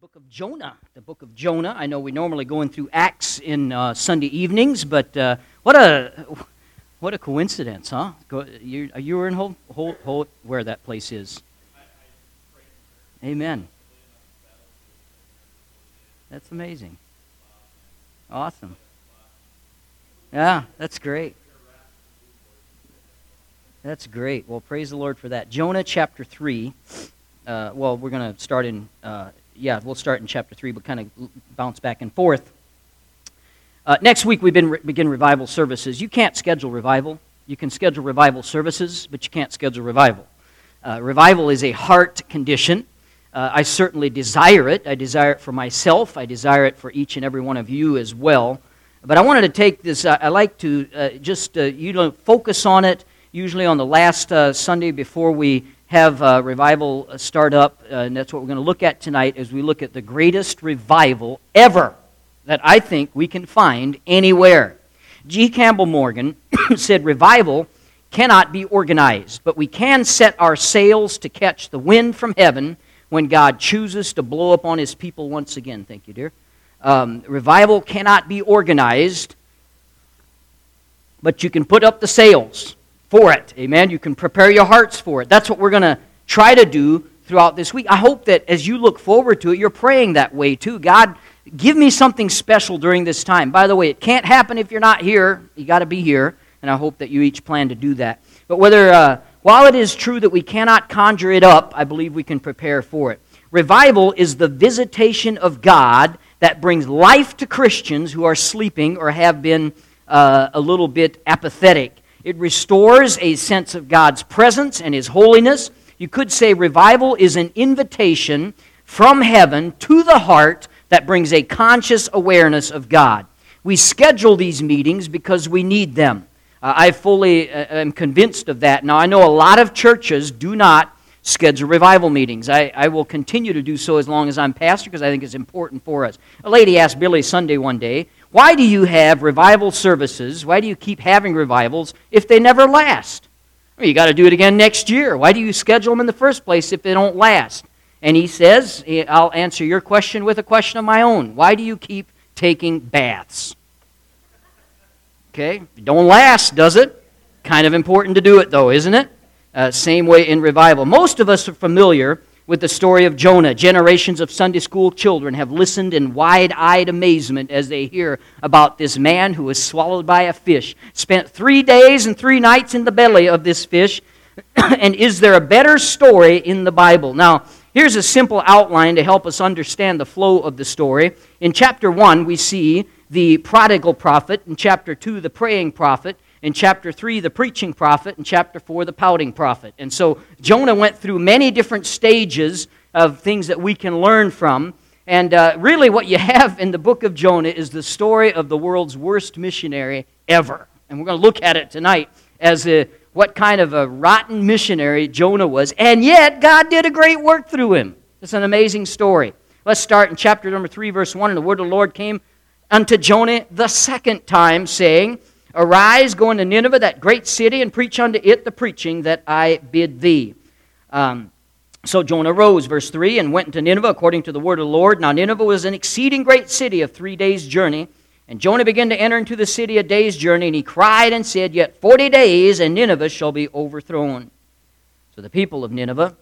book of Jonah. The book of Jonah. I know we're normally going through Acts in uh, Sunday evenings, but uh, what a what a coincidence, huh? Go, you, you were in Hol, Hol, where that place is. Amen. That's amazing. Awesome. Yeah, that's great. That's great. Well, praise the Lord for that. Jonah chapter 3. Uh, well, we're going to start in uh, yeah, we'll start in chapter 3, but kind of bounce back and forth. Uh, next week, we re- begin revival services. You can't schedule revival. You can schedule revival services, but you can't schedule revival. Uh, revival is a heart condition. Uh, I certainly desire it. I desire it for myself. I desire it for each and every one of you as well. But I wanted to take this, uh, I like to uh, just uh, you know, focus on it, usually on the last Sunday before we have revival start up, uh, and that's what we're going to look at tonight as we look at the greatest revival ever that I think we can find anywhere. G. Campbell Morgan said, Revival cannot be organized, but we can set our sails to catch the wind from heaven when God chooses to blow upon his people once again. Thank you, dear. Um, revival cannot be organized, but you can put up the sails for it. Amen. You can prepare your hearts for it. That's what we're going to try to do throughout this week. I hope that as you look forward to it, you're praying that way too. God, give me something special during this time. By the way, it can't happen if you're not here. You got to be here, and I hope that you each plan to do that. But whether uh, while it is true that we cannot conjure it up, I believe we can prepare for it. Revival is the visitation of God that brings life to Christians who are sleeping or have been uh, a little bit apathetic. It restores a sense of God's presence and His holiness. You could say revival is an invitation from heaven to the heart that brings a conscious awareness of God. We schedule these meetings because we need them. Uh, I fully uh, am convinced of that. Now, I know a lot of churches do not schedule revival meetings. I, I will continue to do so as long as I'm pastor because I think it's important for us. A lady asked Billy Sunday one day, why do you have revival services? Why do you keep having revivals if they never last? Well, you got to do it again next year. Why do you schedule them in the first place if they don't last? And he says, I'll answer your question with a question of my own. Why do you keep taking baths? Okay, don't last, does it? Kind of important to do it, though, isn't it? Uh, same way in revival. Most of us are familiar with the story of Jonah. Generations of Sunday school children have listened in wide eyed amazement as they hear about this man who was swallowed by a fish, spent three days and three nights in the belly of this fish. and is there a better story in the Bible? Now, here's a simple outline to help us understand the flow of the story. In chapter 1, we see the prodigal prophet. In chapter 2, the praying prophet in chapter 3 the preaching prophet in chapter 4 the pouting prophet. And so jonah went through many different stages of things that we can learn from. And uh, really what you have in the book of jonah is the story of the world's worst missionary ever. And we're going to look at it tonight as a, what kind of a rotten missionary jonah was. And yet god did a great work through him. It's an amazing story. Let's start in chapter number 3 verse 1 and the word of the lord came unto jonah the second time saying Arise, go into Nineveh, that great city, and preach unto it the preaching that I bid thee. Um, so Jonah rose, verse 3, and went into Nineveh according to the word of the Lord. Now Nineveh was an exceeding great city of three days' journey. And Jonah began to enter into the city a day's journey, and he cried and said, Yet forty days, and Nineveh shall be overthrown. So the people of Nineveh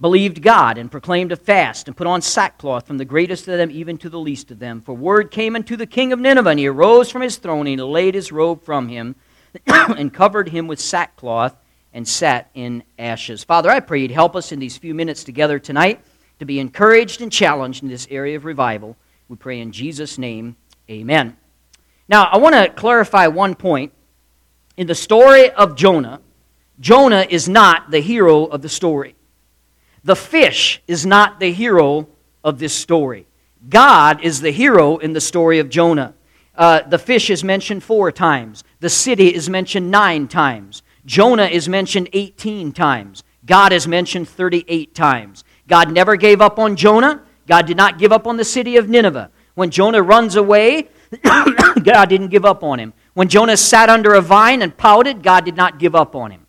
believed God and proclaimed a fast and put on sackcloth from the greatest of them even to the least of them. For word came unto the king of Nineveh, and he arose from his throne, and laid his robe from him, and covered him with sackcloth, and sat in ashes. Father, I pray you'd help us in these few minutes together tonight to be encouraged and challenged in this area of revival. We pray in Jesus' name, amen. Now, I want to clarify one point. In the story of Jonah, Jonah is not the hero of the story. The fish is not the hero of this story. God is the hero in the story of Jonah. Uh, the fish is mentioned four times. The city is mentioned nine times. Jonah is mentioned 18 times. God is mentioned 38 times. God never gave up on Jonah. God did not give up on the city of Nineveh. When Jonah runs away, God didn't give up on him. When Jonah sat under a vine and pouted, God did not give up on him.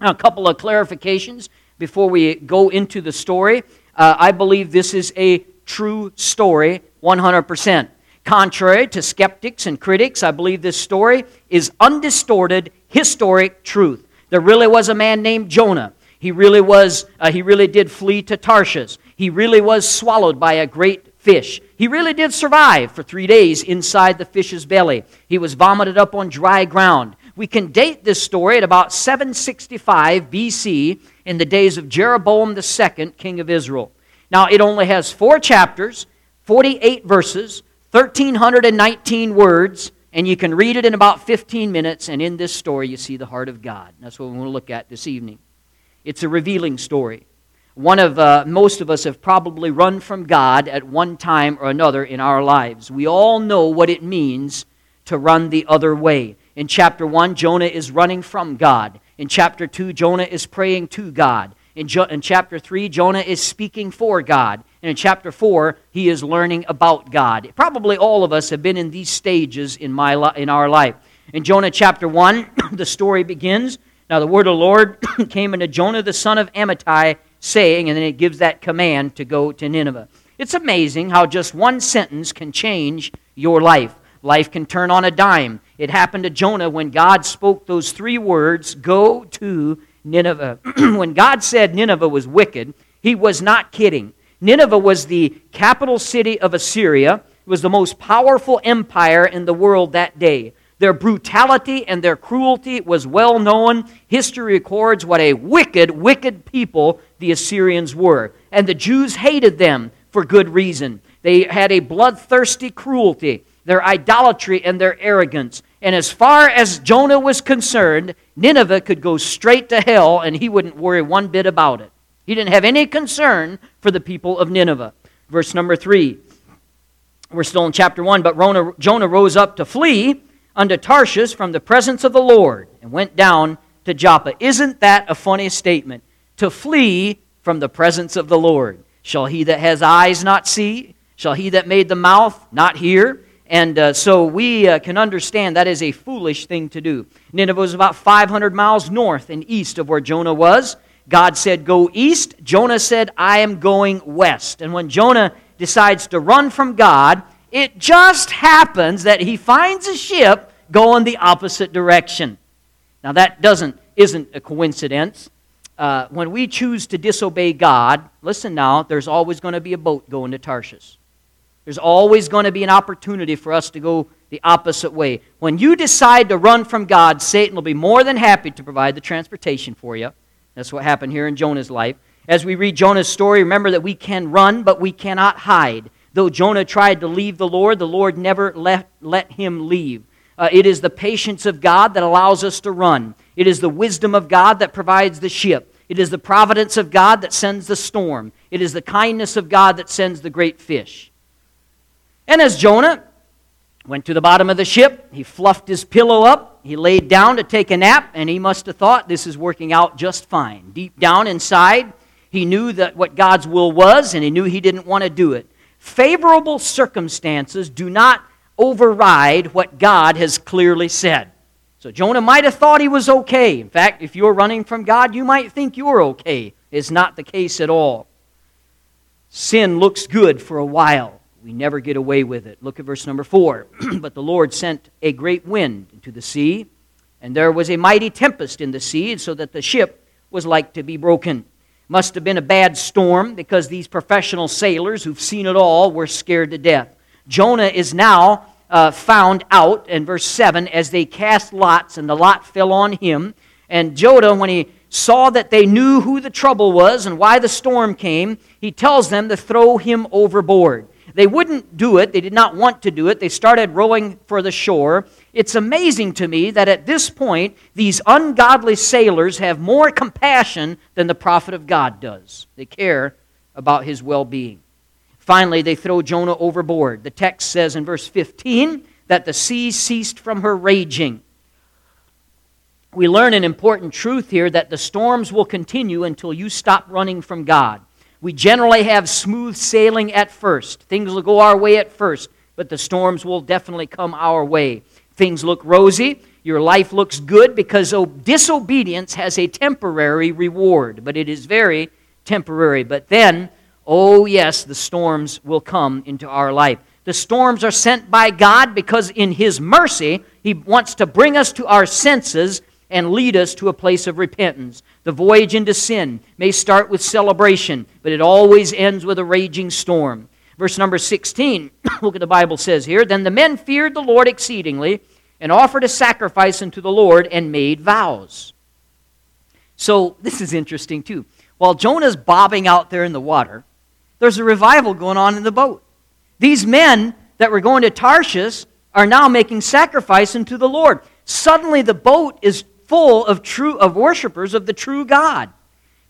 Now, a couple of clarifications before we go into the story. uh, I believe this is a true story 100%. Contrary to skeptics and critics, I believe this story is undistorted historic truth. There really was a man named Jonah. He really was, uh, he really did flee to Tarshish. He really was swallowed by a great fish. He really did survive for three days inside the fish's belly. He was vomited up on dry ground. We can date this story at about 765 BC in the days of Jeroboam II, king of Israel. Now, it only has four chapters, 48 verses, 1,319 words, and you can read it in about 15 minutes, and in this story you see the heart of God. That's what we want to look at this evening. It's a revealing story. One of uh, most of us have probably run from God at one time or another in our lives. We all know what it means to run the other way. In chapter 1, Jonah is running from God. In chapter 2, Jonah is praying to God. In, jo- in chapter 3, Jonah is speaking for God. And in chapter 4, he is learning about God. Probably all of us have been in these stages in, my li- in our life. In Jonah chapter 1, the story begins. Now the word of the Lord came unto Jonah the son of Amittai, saying, and then it gives that command to go to Nineveh. It's amazing how just one sentence can change your life. Life can turn on a dime. It happened to Jonah when God spoke those three words go to Nineveh. when God said Nineveh was wicked, he was not kidding. Nineveh was the capital city of Assyria. It was the most powerful empire in the world that day. Their brutality and their cruelty was well known. History records what a wicked, wicked people the Assyrians were. And the Jews hated them for good reason. They had a bloodthirsty cruelty, their idolatry, and their arrogance. And as far as Jonah was concerned, Nineveh could go straight to hell and he wouldn't worry one bit about it. He didn't have any concern for the people of Nineveh. Verse number three. We're still in chapter one, but Jonah rose up to flee unto Tarshish from the presence of the Lord and went down to Joppa. Isn't that a funny statement? To flee from the presence of the Lord. Shall he that has eyes not see? Shall he that made the mouth not hear? And uh, so we uh, can understand that is a foolish thing to do. Nineveh was about 500 miles north and east of where Jonah was. God said, Go east. Jonah said, I am going west. And when Jonah decides to run from God, it just happens that he finds a ship going the opposite direction. Now, that doesn't, isn't a coincidence. Uh, when we choose to disobey God, listen now, there's always going to be a boat going to Tarshish. There's always going to be an opportunity for us to go the opposite way. When you decide to run from God, Satan will be more than happy to provide the transportation for you. That's what happened here in Jonah's life. As we read Jonah's story, remember that we can run, but we cannot hide. Though Jonah tried to leave the Lord, the Lord never let, let him leave. Uh, it is the patience of God that allows us to run. It is the wisdom of God that provides the ship. It is the providence of God that sends the storm. It is the kindness of God that sends the great fish. And as Jonah went to the bottom of the ship, he fluffed his pillow up, he laid down to take a nap, and he must have thought this is working out just fine. Deep down inside, he knew that what God's will was, and he knew he didn't want to do it. Favorable circumstances do not override what God has clearly said. So Jonah might have thought he was okay. In fact, if you're running from God, you might think you're okay. It's not the case at all. Sin looks good for a while we never get away with it. Look at verse number four. but the Lord sent a great wind into the sea, and there was a mighty tempest in the sea, so that the ship was like to be broken. Must have been a bad storm because these professional sailors who've seen it all were scared to death. Jonah is now uh, found out in verse 7 as they cast lots, and the lot fell on him. And Jonah, when he saw that they knew who the trouble was and why the storm came, he tells them to throw him overboard. They wouldn't do it. They did not want to do it. They started rowing for the shore. It's amazing to me that at this point, these ungodly sailors have more compassion than the prophet of God does. They care about his well being. Finally, they throw Jonah overboard. The text says in verse 15 that the sea ceased from her raging. We learn an important truth here that the storms will continue until you stop running from God. We generally have smooth sailing at first. Things will go our way at first, but the storms will definitely come our way. Things look rosy. Your life looks good because disobedience has a temporary reward, but it is very temporary. But then, Oh, yes, the storms will come into our life. The storms are sent by God because, in His mercy, He wants to bring us to our senses and lead us to a place of repentance. The voyage into sin may start with celebration, but it always ends with a raging storm. Verse number 16, look at the Bible says here Then the men feared the Lord exceedingly and offered a sacrifice unto the Lord and made vows. So, this is interesting too. While Jonah's bobbing out there in the water, there's a revival going on in the boat. These men that were going to Tarshish are now making sacrifice unto the Lord. Suddenly the boat is full of true of worshipers of the true God.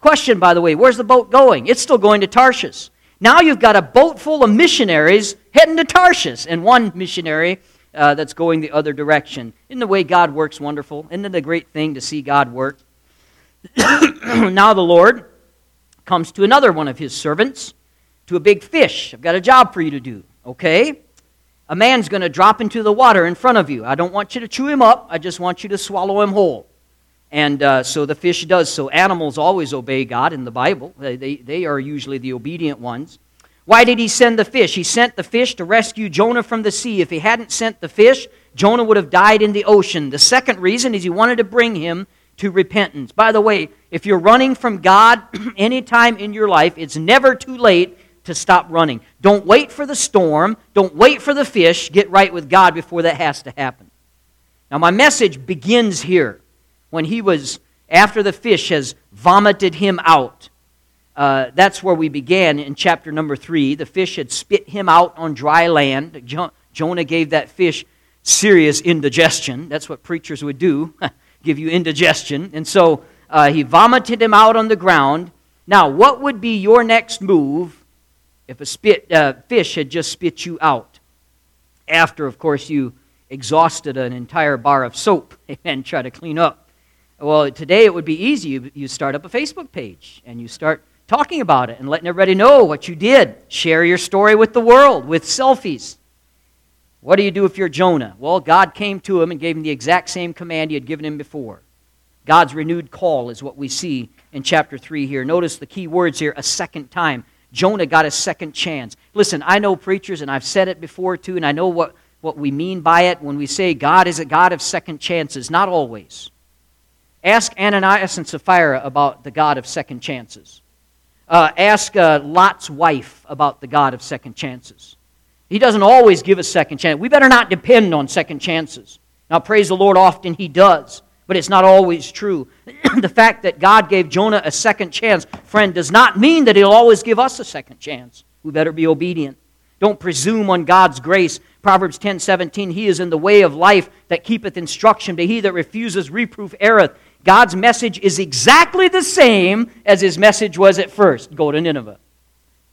Question by the way, where's the boat going? It's still going to Tarshish. Now you've got a boat full of missionaries heading to Tarshish and one missionary uh, that's going the other direction. Isn't the way God works wonderful? Isn't it a great thing to see God work? now the Lord comes to another one of his servants to a big fish. I've got a job for you to do, okay? A man's going to drop into the water in front of you. I don't want you to chew him up, I just want you to swallow him whole. And uh, so the fish does so. Animals always obey God in the Bible, they, they, they are usually the obedient ones. Why did he send the fish? He sent the fish to rescue Jonah from the sea. If he hadn't sent the fish, Jonah would have died in the ocean. The second reason is he wanted to bring him to repentance. By the way, if you're running from God anytime in your life, it's never too late to stop running. Don't wait for the storm. Don't wait for the fish. Get right with God before that has to happen. Now, my message begins here when he was, after the fish has vomited him out. Uh, that's where we began in chapter number three. The fish had spit him out on dry land. Jo- Jonah gave that fish serious indigestion. That's what preachers would do give you indigestion. And so uh, he vomited him out on the ground. Now, what would be your next move if a spit, uh, fish had just spit you out after, of course, you exhausted an entire bar of soap and try to clean up. Well, today it would be easy. You, you start up a Facebook page and you start talking about it and letting everybody know what you did. Share your story with the world with selfies. What do you do if you're Jonah? Well, God came to him and gave him the exact same command he had given him before. God's renewed call is what we see in chapter 3 here. Notice the key words here a second time. Jonah got a second chance. Listen, I know preachers, and I've said it before too, and I know what, what we mean by it when we say God is a God of second chances. Not always. Ask Ananias and Sapphira about the God of second chances. Uh, ask uh, Lot's wife about the God of second chances. He doesn't always give a second chance. We better not depend on second chances. Now, praise the Lord, often He does but it's not always true. the fact that God gave Jonah a second chance, friend, does not mean that He'll always give us a second chance. We better be obedient. Don't presume on God's grace. Proverbs 10 17, He is in the way of life that keepeth instruction, but he that refuses reproof erreth. God's message is exactly the same as His message was at first go to Nineveh.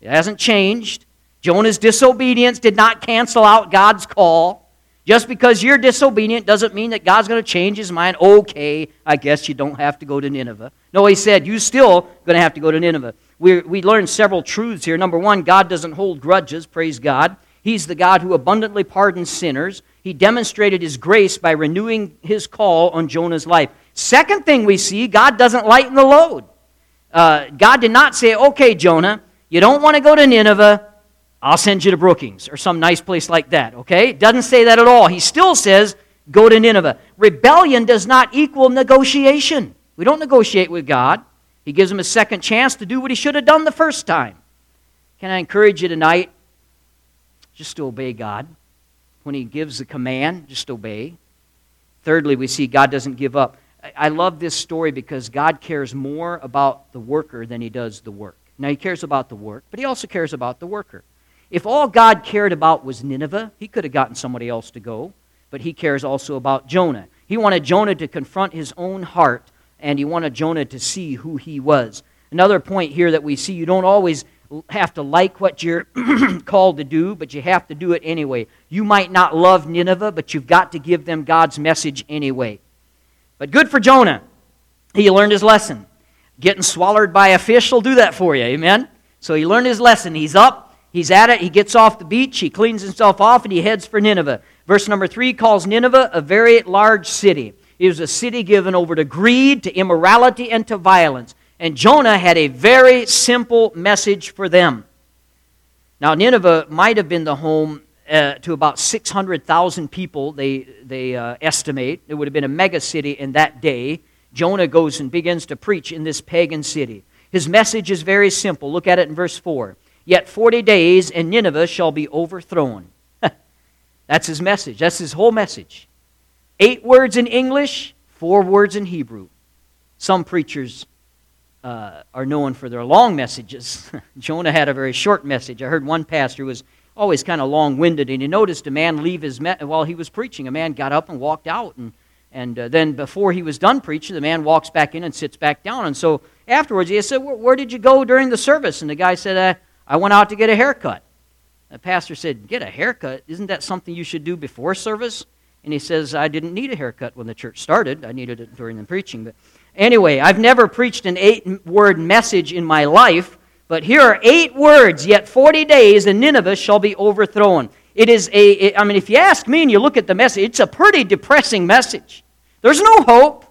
It hasn't changed. Jonah's disobedience did not cancel out God's call. Just because you're disobedient doesn't mean that God's going to change his mind. Okay, I guess you don't have to go to Nineveh. No, he said, you're still going to have to go to Nineveh. We, we learned several truths here. Number one, God doesn't hold grudges, praise God. He's the God who abundantly pardons sinners. He demonstrated his grace by renewing his call on Jonah's life. Second thing we see, God doesn't lighten the load. Uh, God did not say, okay, Jonah, you don't want to go to Nineveh. I'll send you to Brookings or some nice place like that, okay? Doesn't say that at all. He still says, go to Nineveh. Rebellion does not equal negotiation. We don't negotiate with God. He gives him a second chance to do what he should have done the first time. Can I encourage you tonight? Just to obey God. When he gives the command, just obey. Thirdly, we see God doesn't give up. I love this story because God cares more about the worker than he does the work. Now, he cares about the work, but he also cares about the worker. If all God cared about was Nineveh, he could have gotten somebody else to go, but he cares also about Jonah. He wanted Jonah to confront his own heart, and he wanted Jonah to see who he was. Another point here that we see you don't always have to like what you're called to do, but you have to do it anyway. You might not love Nineveh, but you've got to give them God's message anyway. But good for Jonah. He learned his lesson. Getting swallowed by a fish will do that for you, amen? So he learned his lesson. He's up, He's at it. He gets off the beach. He cleans himself off and he heads for Nineveh. Verse number three calls Nineveh a very large city. It was a city given over to greed, to immorality, and to violence. And Jonah had a very simple message for them. Now, Nineveh might have been the home uh, to about 600,000 people, they, they uh, estimate. It would have been a mega city in that day. Jonah goes and begins to preach in this pagan city. His message is very simple. Look at it in verse 4. Yet 40 days, and Nineveh shall be overthrown. That's his message. That's his whole message. Eight words in English, four words in Hebrew. Some preachers uh, are known for their long messages. Jonah had a very short message. I heard one pastor was always kind of long winded, and he noticed a man leave his me- while he was preaching. A man got up and walked out, and, and uh, then before he was done preaching, the man walks back in and sits back down. And so afterwards, he said, Where did you go during the service? And the guy said, uh, I went out to get a haircut. The pastor said, Get a haircut? Isn't that something you should do before service? And he says, I didn't need a haircut when the church started. I needed it during the preaching. But Anyway, I've never preached an eight word message in my life, but here are eight words, yet 40 days and Nineveh shall be overthrown. It is a. It, I mean, if you ask me and you look at the message, it's a pretty depressing message. There's no hope.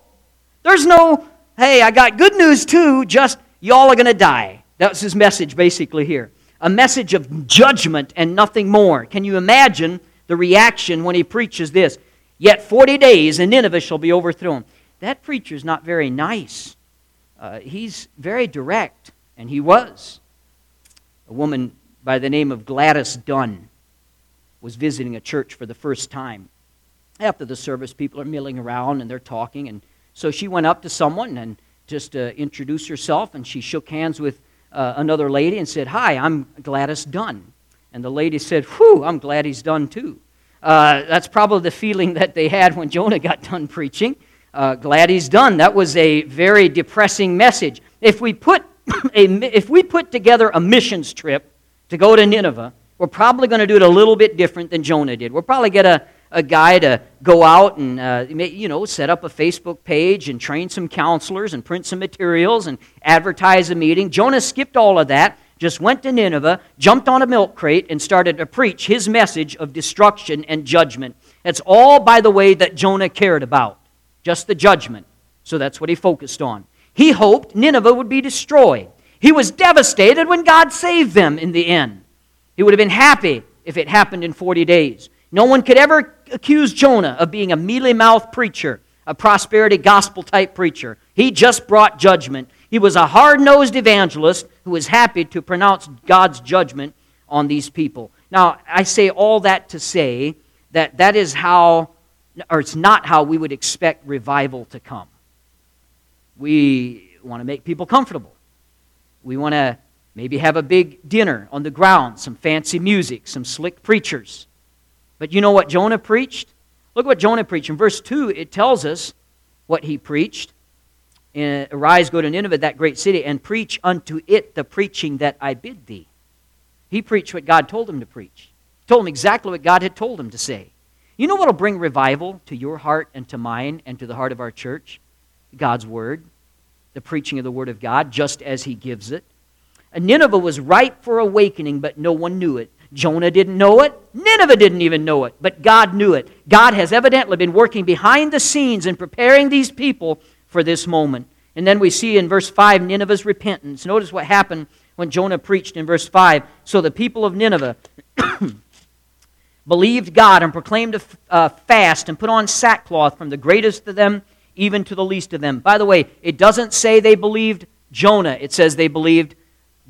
There's no, hey, I got good news too, just y'all are going to die. That's his message basically here. A message of judgment and nothing more. Can you imagine the reaction when he preaches this? Yet 40 days and Nineveh shall be overthrown that preacher's not very nice. Uh, he's very direct, and he was. A woman by the name of Gladys Dunn was visiting a church for the first time. After the service, people are milling around and they're talking, and so she went up to someone and just uh, introduced herself, and she shook hands with uh, another lady and said, Hi, I'm Gladys Dunn. And the lady said, Whew, I'm glad he's done too. Uh, that's probably the feeling that they had when Jonah got done preaching uh, glad he's done. That was a very depressing message. If we put a, if we put together a missions trip to go to Nineveh, we're probably going to do it a little bit different than Jonah did. We'll probably get a, a guy to go out and uh, you know set up a Facebook page and train some counselors and print some materials and advertise a meeting. Jonah skipped all of that, just went to Nineveh, jumped on a milk crate, and started to preach his message of destruction and judgment. That's all, by the way, that Jonah cared about just the judgment. So that's what he focused on. He hoped Nineveh would be destroyed. He was devastated when God saved them in the end. He would have been happy if it happened in 40 days. No one could ever accuse Jonah of being a mealy mouthed preacher, a prosperity gospel type preacher. He just brought judgment. He was a hard nosed evangelist who was happy to pronounce God's judgment on these people. Now, I say all that to say that that is how or it's not how we would expect revival to come. We want to make people comfortable. We want to maybe have a big dinner on the ground, some fancy music, some slick preachers. But you know what Jonah preached? Look what Jonah preached. In verse 2, it tells us what he preached. Eh, arise, go to Nineveh, that great city, and preach unto it the preaching that I bid thee. He preached what God told him to preach. Told him exactly what God had told him to say. You know what will bring revival to your heart and to mine and to the heart of our church? God's Word, the preaching of the Word of God, just as He gives it. And Nineveh was ripe for awakening, but no one knew it. Jonah didn't know it. Nineveh didn't even know it, but God knew it. God has evidently been working behind the scenes and preparing these people for this moment. And then we see in verse 5 Nineveh's repentance. Notice what happened when Jonah preached in verse 5. So the people of Nineveh believed God and proclaimed a fast and put on sackcloth from the greatest of them even to the least of them. By the way, it doesn't say they believed Jonah, it says they believed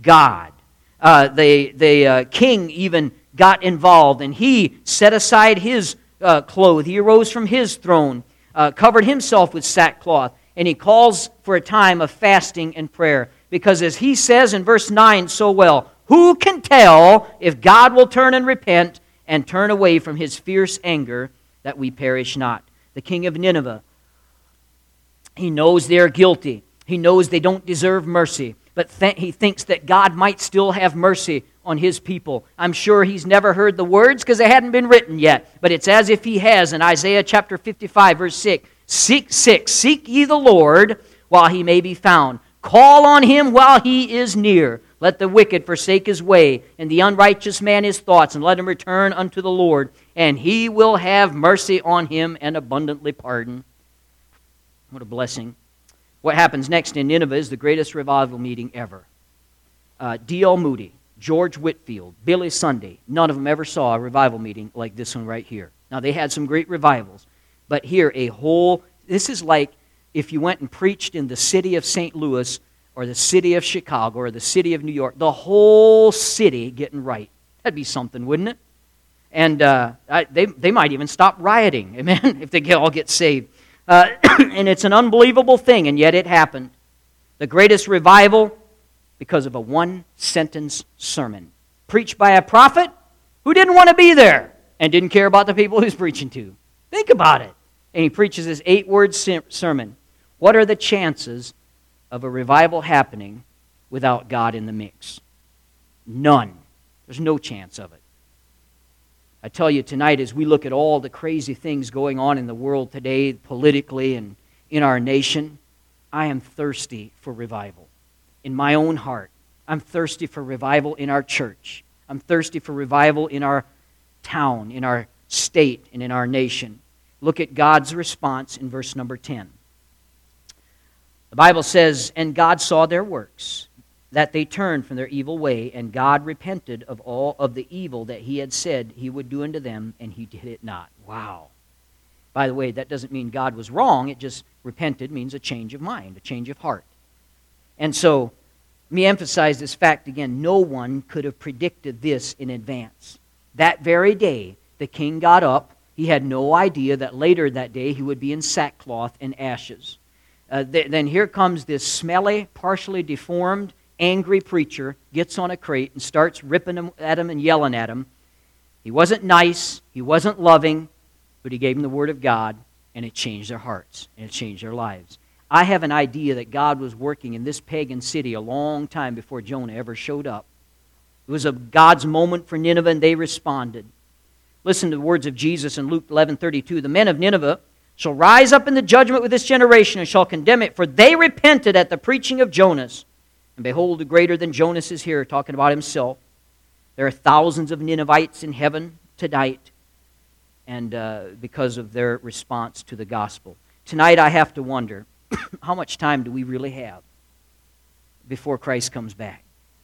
God. Uh, the the uh, king even got involved and he set aside his uh, clothes. He arose from his throne, uh, covered himself with sackcloth, and he calls for a time of fasting and prayer. Because as he says in verse 9 so well, who can tell if God will turn and repent and turn away from his fierce anger that we perish not. The king of Nineveh, he knows they're guilty. He knows they don't deserve mercy, but th- he thinks that God might still have mercy on his people. I'm sure he's never heard the words because they hadn't been written yet, but it's as if he has in Isaiah chapter 55, verse 6. Seek, 6. Seek ye the Lord while he may be found. Call on him while he is near. Let the wicked forsake his way, and the unrighteous man his thoughts, and let him return unto the Lord, and he will have mercy on him and abundantly pardon. What a blessing. What happens next in Nineveh is the greatest revival meeting ever. Uh, D.L. Moody. George Whitefield, Billy Sunday, none of them ever saw a revival meeting like this one right here. Now, they had some great revivals, but here, a whole, this is like if you went and preached in the city of St. Louis or the city of Chicago or the city of New York, the whole city getting right. That'd be something, wouldn't it? And uh, I, they, they might even stop rioting, amen, if they all get saved. Uh, and it's an unbelievable thing, and yet it happened. The greatest revival because of a one sentence sermon preached by a prophet who didn't want to be there and didn't care about the people he's preaching to. Think about it. And he preaches this eight word sermon. What are the chances of a revival happening without God in the mix? None. There's no chance of it. I tell you tonight, as we look at all the crazy things going on in the world today, politically and in our nation, I am thirsty for revival in my own heart. I'm thirsty for revival in our church. I'm thirsty for revival in our town, in our state, and in our nation. Look at God's response in verse number 10. The Bible says, And God saw their works, that they turned from their evil way, and God repented of all of the evil that he had said he would do unto them, and he did it not. Wow. By the way, that doesn't mean God was wrong. It just repented means a change of mind, a change of heart. And so, let me emphasize this fact again. No one could have predicted this in advance. That very day, the king got up. He had no idea that later that day he would be in sackcloth and ashes. Uh, th- then here comes this smelly, partially deformed, angry preacher, gets on a crate and starts ripping at him and yelling at him. He wasn't nice, he wasn't loving, but he gave them the word of God, and it changed their hearts, and it changed their lives. I have an idea that God was working in this pagan city a long time before Jonah ever showed up. It was a God's moment for Nineveh, and they responded. Listen to the words of Jesus in Luke 11 32. The men of Nineveh shall rise up in the judgment with this generation and shall condemn it, for they repented at the preaching of Jonas. And behold, greater than Jonas is here, talking about himself. There are thousands of Ninevites in heaven tonight, and uh, because of their response to the gospel. Tonight, I have to wonder how much time do we really have before Christ comes back?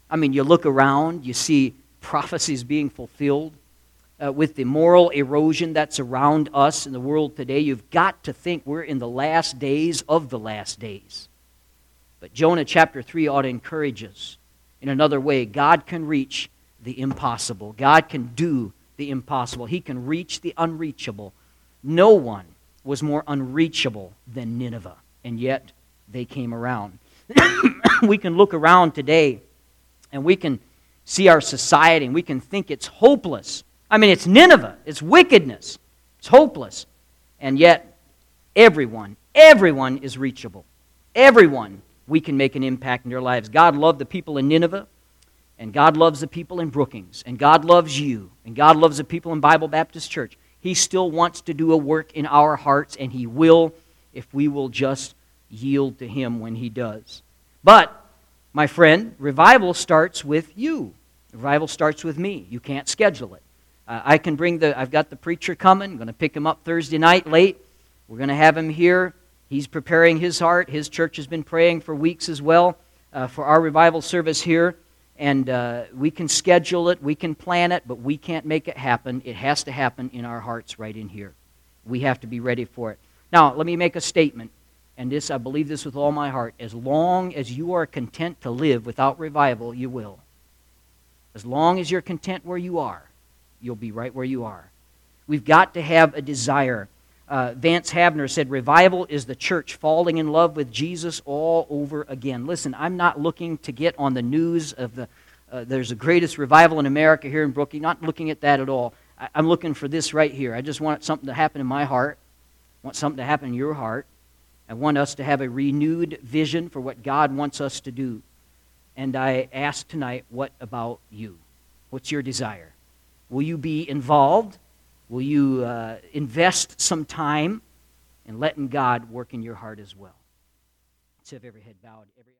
I mean, you look around, you see prophecies being fulfilled. Uh, with the moral erosion that's around us in the world today, you've got to think we're in the last days of the last days. But Jonah chapter 3 ought to encourage us in another way. God can reach the impossible, God can do the impossible, He can reach the unreachable. No one was more unreachable than Nineveh and yet they came around. we can look around today and we can see our society and we can think it's hopeless. I mean, it's Nineveh, it's wickedness, it's hopeless. And yet, everyone, everyone is reachable. Everyone, we can make an impact in their lives. God loved the people in Nineveh, and God loves the people in Brookings, and God loves you, and God loves the people in Bible Baptist Church. He still wants to do a work in our hearts, and He will if we will just yield to Him when He does. But, my friend, revival starts with you. Revival starts with me. You can't schedule it. Uh, I can bring the, I've got the preacher coming. I'm going to pick him up Thursday night late. We're going to have him here. He's preparing his heart. His church has been praying for weeks as well uh, for our revival service here. And uh, we can schedule it, we can plan it, but we can't make it happen. It has to happen in our hearts right in here. We have to be ready for it. Now, let me make a statement, and this I believe this with all my heart. As long as you are content to live without revival, you will. As long as you're content where you are, you'll be right where you are. We've got to have a desire. Uh, Vance Havner said, Revival is the church falling in love with Jesus all over again. Listen, I'm not looking to get on the news of the, uh, there's the greatest revival in America here in Brookings. Not looking at that at all. I, I'm looking for this right here. I just want something to happen in my heart want something to happen in your heart. I want us to have a renewed vision for what God wants us to do. And I ask tonight, what about you? What's your desire? Will you be involved? Will you uh, invest some time in letting God work in your heart as well? Let's have every head bowed. Every